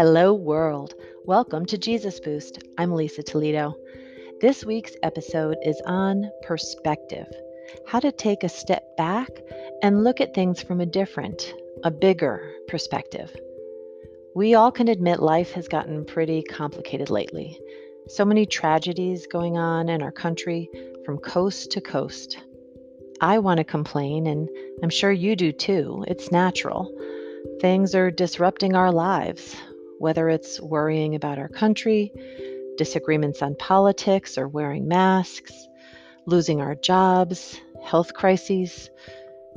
Hello, world. Welcome to Jesus Boost. I'm Lisa Toledo. This week's episode is on perspective how to take a step back and look at things from a different, a bigger perspective. We all can admit life has gotten pretty complicated lately. So many tragedies going on in our country from coast to coast. I want to complain, and I'm sure you do too. It's natural. Things are disrupting our lives, whether it's worrying about our country, disagreements on politics or wearing masks, losing our jobs, health crises.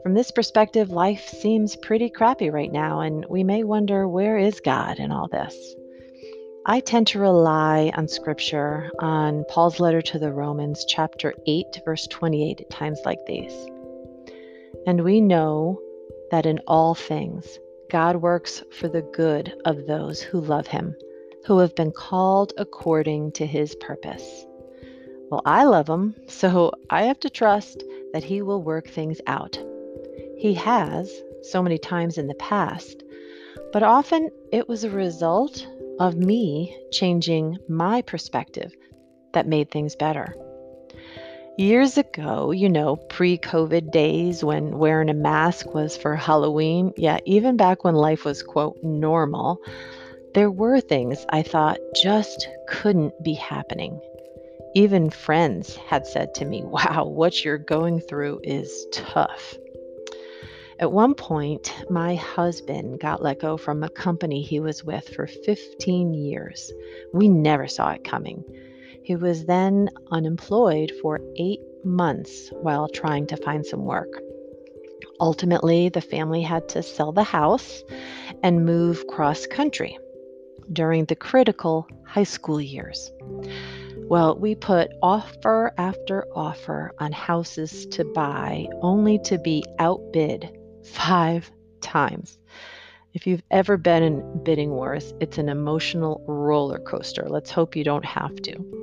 From this perspective, life seems pretty crappy right now, and we may wonder where is God in all this? I tend to rely on scripture, on Paul's letter to the Romans, chapter 8, verse 28, at times like these. And we know that in all things, God works for the good of those who love him, who have been called according to his purpose. Well, I love him, so I have to trust that he will work things out. He has so many times in the past, but often it was a result of me changing my perspective that made things better. Years ago, you know, pre COVID days when wearing a mask was for Halloween, yeah, even back when life was, quote, normal, there were things I thought just couldn't be happening. Even friends had said to me, wow, what you're going through is tough. At one point, my husband got let go from a company he was with for 15 years. We never saw it coming. He was then unemployed for eight months while trying to find some work. Ultimately, the family had to sell the house and move cross country during the critical high school years. Well, we put offer after offer on houses to buy only to be outbid five times. If you've ever been in bidding wars, it's an emotional roller coaster. Let's hope you don't have to.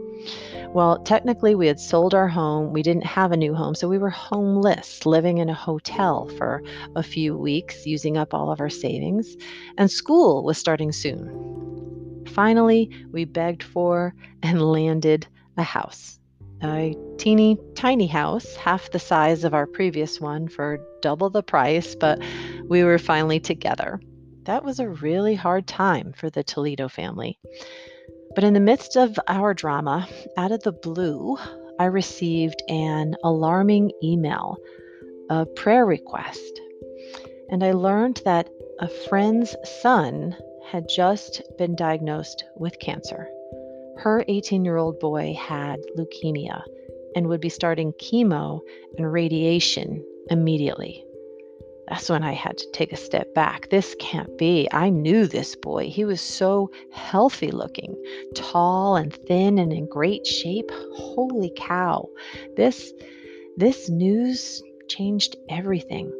Well, technically, we had sold our home. We didn't have a new home, so we were homeless, living in a hotel for a few weeks, using up all of our savings, and school was starting soon. Finally, we begged for and landed a house. A teeny tiny house, half the size of our previous one for double the price, but we were finally together. That was a really hard time for the Toledo family. But in the midst of our drama, out of the blue, I received an alarming email, a prayer request. And I learned that a friend's son had just been diagnosed with cancer. Her 18 year old boy had leukemia and would be starting chemo and radiation immediately. That's when I had to take a step back. This can't be. I knew this boy. He was so healthy looking, tall and thin and in great shape. Holy cow. This this news changed everything.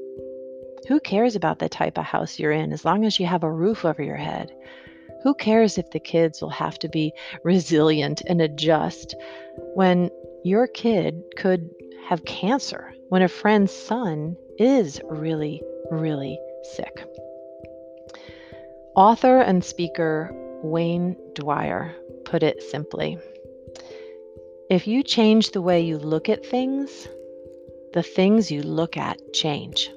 Who cares about the type of house you're in as long as you have a roof over your head? Who cares if the kids will have to be resilient and adjust when your kid could have cancer, when a friend's son is really, really sick. Author and speaker Wayne Dyer put it simply If you change the way you look at things, the things you look at change.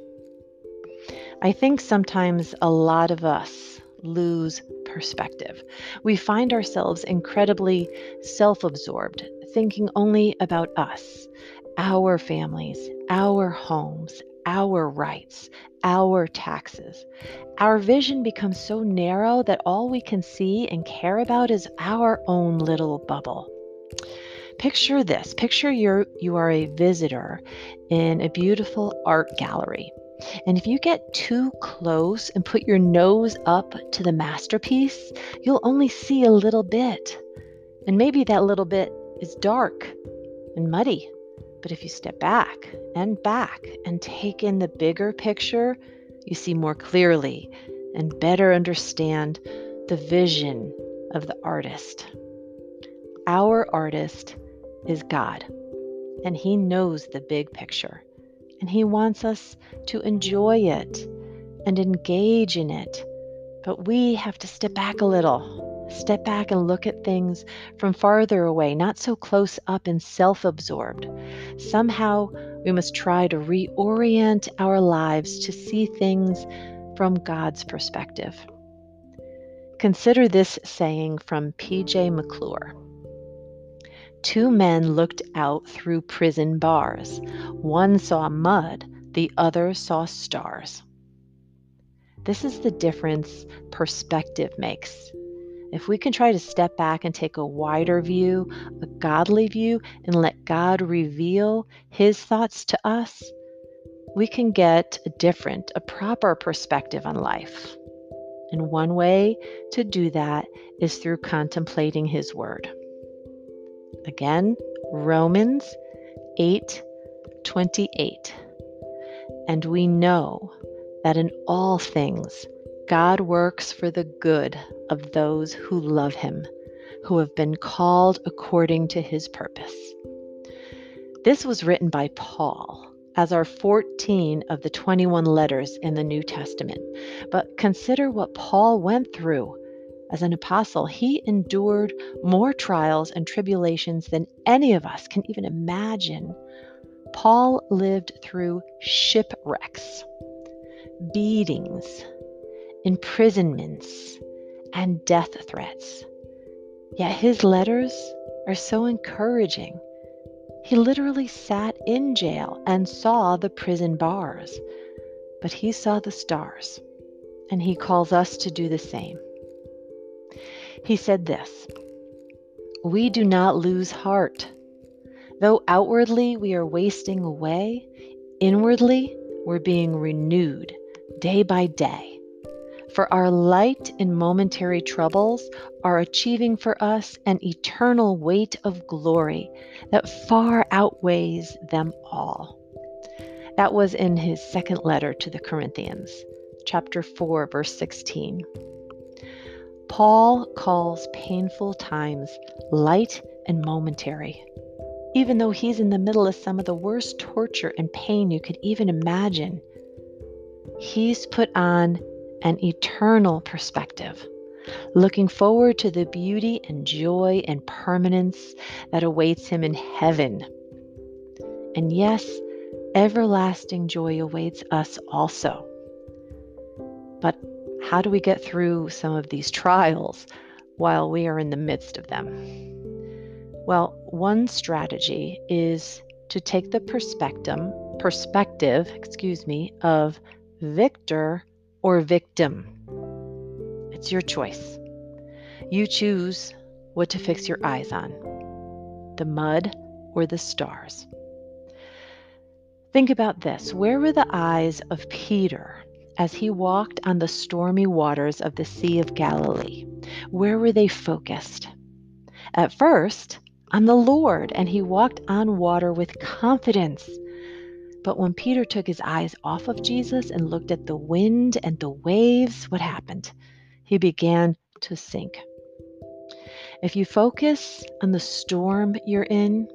I think sometimes a lot of us lose perspective. We find ourselves incredibly self absorbed, thinking only about us, our families, our homes, our rights, our taxes. Our vision becomes so narrow that all we can see and care about is our own little bubble. Picture this picture you're, you are a visitor in a beautiful art gallery. And if you get too close and put your nose up to the masterpiece, you'll only see a little bit. And maybe that little bit is dark and muddy. But if you step back and back and take in the bigger picture, you see more clearly and better understand the vision of the artist. Our artist is God, and He knows the big picture, and He wants us to enjoy it and engage in it But we have to step back a little, step back and look at things from farther away, not so close up and self absorbed. Somehow, we must try to reorient our lives to see things from God's perspective. Consider this saying from P.J. McClure Two men looked out through prison bars. One saw mud, the other saw stars. This is the difference perspective makes. If we can try to step back and take a wider view, a godly view, and let God reveal His thoughts to us, we can get a different, a proper perspective on life. And one way to do that is through contemplating His Word. Again, Romans 8 28. And we know that in all things God works for the good of those who love him, who have been called according to his purpose. This was written by Paul as are 14 of the 21 letters in the New Testament. But consider what Paul went through as an apostle. He endured more trials and tribulations than any of us can even imagine. Paul lived through shipwrecks beatings, imprisonments, and death threats. Yet his letters are so encouraging. He literally sat in jail and saw the prison bars, but he saw the stars, and he calls us to do the same. He said this We do not lose heart. Though outwardly we are wasting away, inwardly we're being renewed day by day. For our light and momentary troubles are achieving for us an eternal weight of glory that far outweighs them all. That was in his second letter to the Corinthians, chapter 4, verse 16. Paul calls painful times light and momentary, even though he's in the middle of some of the worst torture and pain you could even imagine. He's put on an eternal perspective, looking forward to the beauty and joy and permanence that awaits him in heaven. And yes, everlasting joy awaits us also. But how do we get through some of these trials while we are in the midst of them? Well, one strategy is to take the perspective perspective, excuse me, of victor or victim. It's your choice. You choose what to fix your eyes on the mud or the stars. Think about this where were the eyes of Peter as he walked on the stormy waters of the Sea of Galilee? Where were they focused? At first, on the Lord, and he walked on water with confidence but when Peter took his eyes off of Jesus and looked at the wind and the waves, what happened? He began to sink. If you focus on the storm you're in,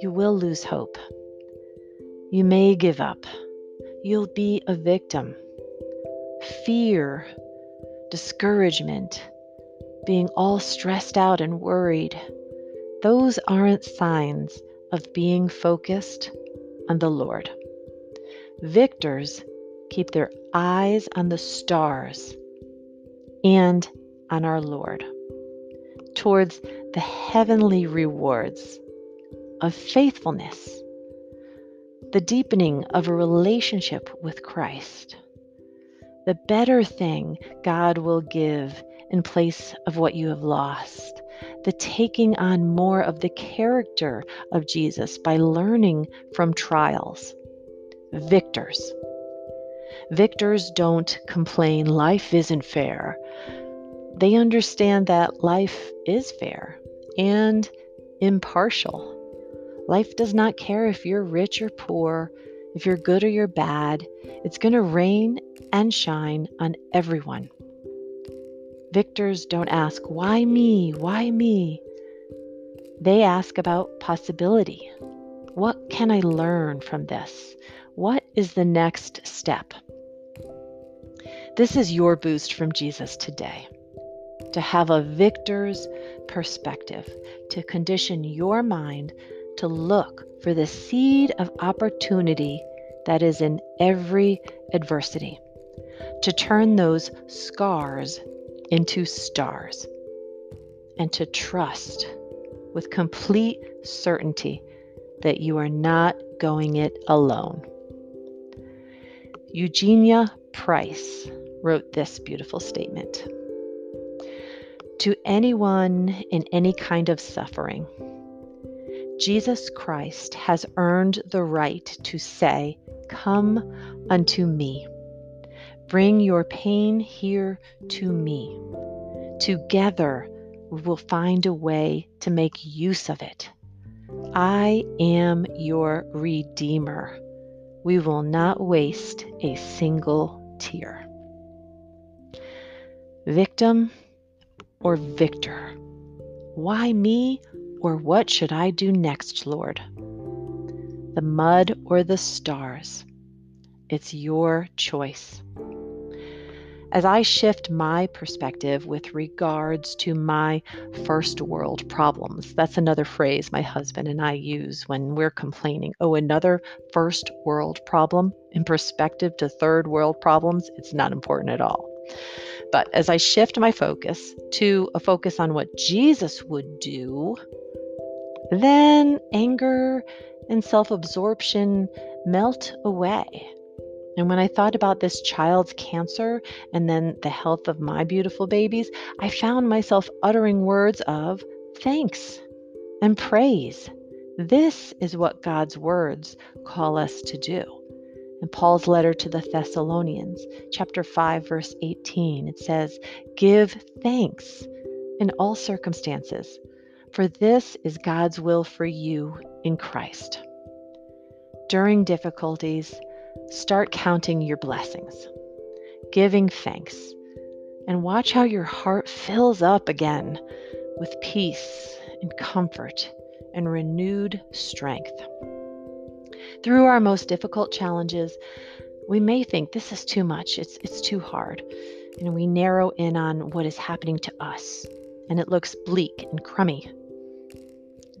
you will lose hope. You may give up. You'll be a victim. Fear, discouragement, being all stressed out and worried, those aren't signs of being focused on the Lord. Victors keep their eyes on the stars and on our Lord, towards the heavenly rewards of faithfulness, the deepening of a relationship with Christ, the better thing God will give in place of what you have lost, the taking on more of the character of Jesus by learning from trials. Victors. Victors don't complain life isn't fair. They understand that life is fair and impartial. Life does not care if you're rich or poor, if you're good or you're bad. It's going to rain and shine on everyone. Victors don't ask, why me? Why me? They ask about possibility. What can I learn from this? What is the next step? This is your boost from Jesus today to have a victor's perspective, to condition your mind to look for the seed of opportunity that is in every adversity, to turn those scars into stars, and to trust with complete certainty that you are not going it alone. Eugenia Price wrote this beautiful statement To anyone in any kind of suffering, Jesus Christ has earned the right to say, Come unto me. Bring your pain here to me. Together, we will find a way to make use of it. I am your Redeemer. We will not waste a single tear. Victim or victor? Why me, or what should I do next, Lord? The mud or the stars? It's your choice as I shift my perspective with regards to my first world problems. That's another phrase my husband and I use when we're complaining. Oh, another first world problem in perspective to third world problems, it's not important at all. But as I shift my focus to a focus on what Jesus would do, then anger and self absorption melt away. And when I thought about this child's cancer and then the health of my beautiful babies, I found myself uttering words of thanks and praise. This is what God's words call us to do. In Paul's letter to the Thessalonians, chapter 5, verse 18, it says, Give thanks in all circumstances, for this is God's will for you in Christ. During difficulties, Start counting your blessings, giving thanks, and watch how your heart fills up again with peace and comfort and renewed strength. Through our most difficult challenges, we may think this is too much, it's, it's too hard. And we narrow in on what is happening to us, and it looks bleak and crummy.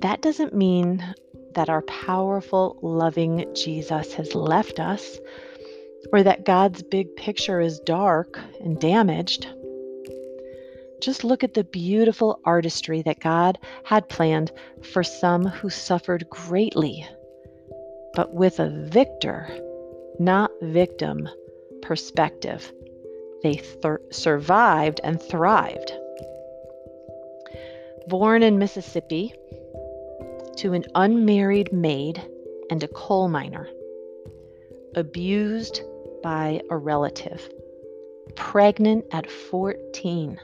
That doesn't mean that our powerful, loving Jesus has left us, or that God's big picture is dark and damaged. Just look at the beautiful artistry that God had planned for some who suffered greatly, but with a victor, not victim perspective. They th- survived and thrived. Born in Mississippi, to an unmarried maid and a coal miner, abused by a relative, pregnant at 14,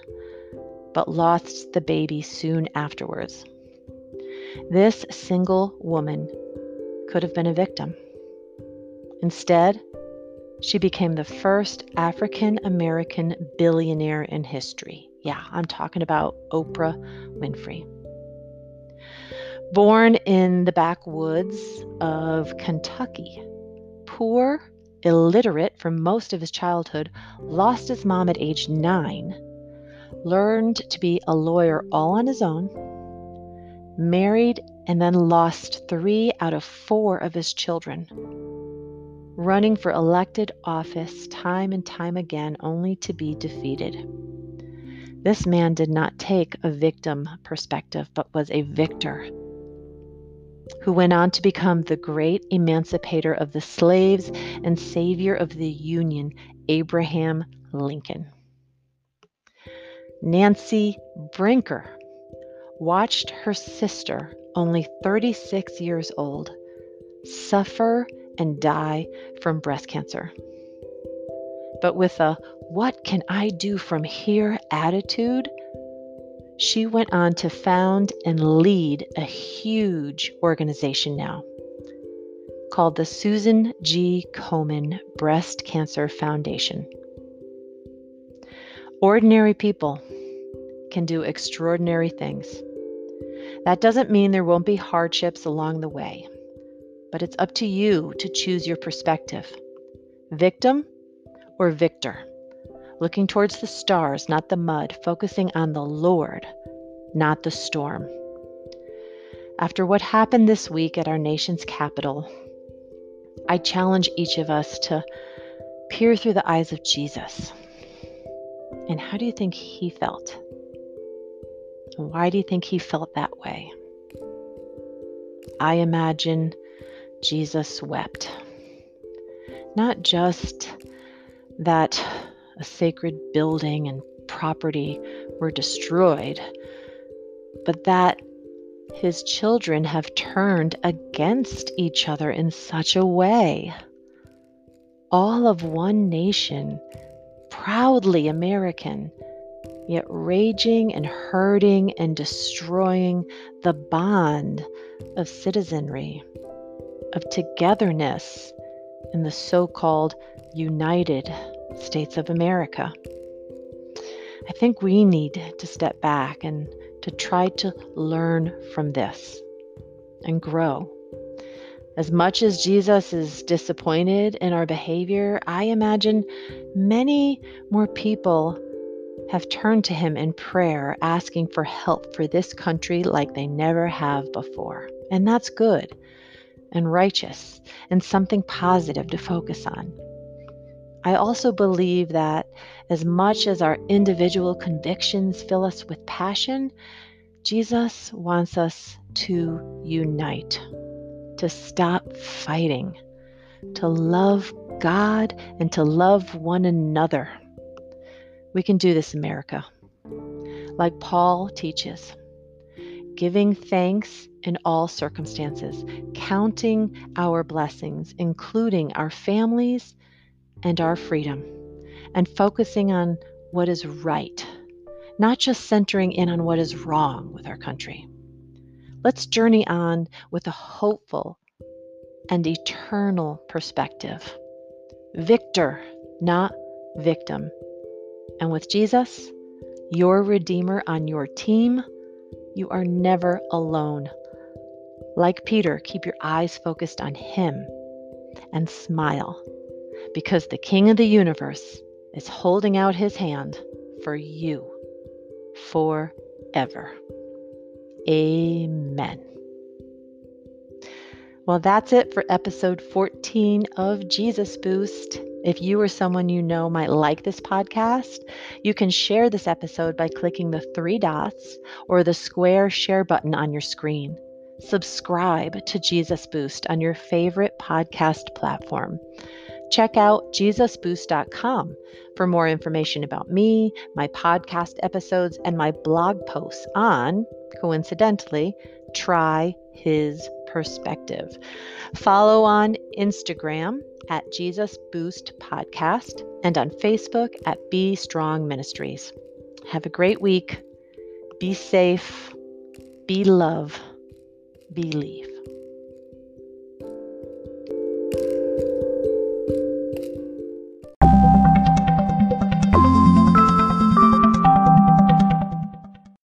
but lost the baby soon afterwards. This single woman could have been a victim. Instead, she became the first African American billionaire in history. Yeah, I'm talking about Oprah Winfrey. Born in the backwoods of Kentucky, poor, illiterate for most of his childhood, lost his mom at age nine, learned to be a lawyer all on his own, married, and then lost three out of four of his children. Running for elected office time and time again, only to be defeated. This man did not take a victim perspective, but was a victor who went on to become the great emancipator of the slaves and savior of the Union, Abraham Lincoln. Nancy Brinker watched her sister, only 36 years old, suffer and die from breast cancer. But with a what can I do from here attitude, she went on to found and lead a huge organization now called the Susan G. Komen Breast Cancer Foundation. Ordinary people can do extraordinary things. That doesn't mean there won't be hardships along the way, but it's up to you to choose your perspective victim or victor. Looking towards the stars, not the mud, focusing on the Lord, not the storm. After what happened this week at our nation's capital, I challenge each of us to peer through the eyes of Jesus. And how do you think he felt? Why do you think he felt that way? I imagine Jesus wept. Not just that a sacred building and property were destroyed, but that his children have turned against each other in such a way. All of one nation, proudly American, yet raging and hurting and destroying the bond of citizenry, of togetherness in the so called United States of America. I think we need to step back and to try to learn from this and grow. As much as Jesus is disappointed in our behavior, I imagine many more people have turned to him in prayer, asking for help for this country like they never have before. And that's good and righteous and something positive to focus on. I also believe that as much as our individual convictions fill us with passion, Jesus wants us to unite, to stop fighting, to love God and to love one another. We can do this, America. Like Paul teaches, giving thanks in all circumstances, counting our blessings, including our families and our freedom, and focusing on what is right, not just centering in on what is wrong with our country. Let's journey on with a hopeful and eternal perspective. Victor, not victim. And with Jesus, your Redeemer on your team, you are never alone. Like Peter, keep your eyes focused on Him and smile because the King of the universe is holding out His hand for you forever. Amen. Well, that's it for episode 14 of Jesus Boost. If you or someone you know might like this podcast, you can share this episode by clicking the three dots or the square share button on your screen. Subscribe to Jesus Boost on your favorite podcast platform. Check out JesusBoost.com for more information about me, my podcast episodes, and my blog posts on, coincidentally, Try His Perspective. Follow on Instagram at Jesus Boost Podcast and on Facebook at Be Strong Ministries. Have a great week. Be safe. Be love. Believe.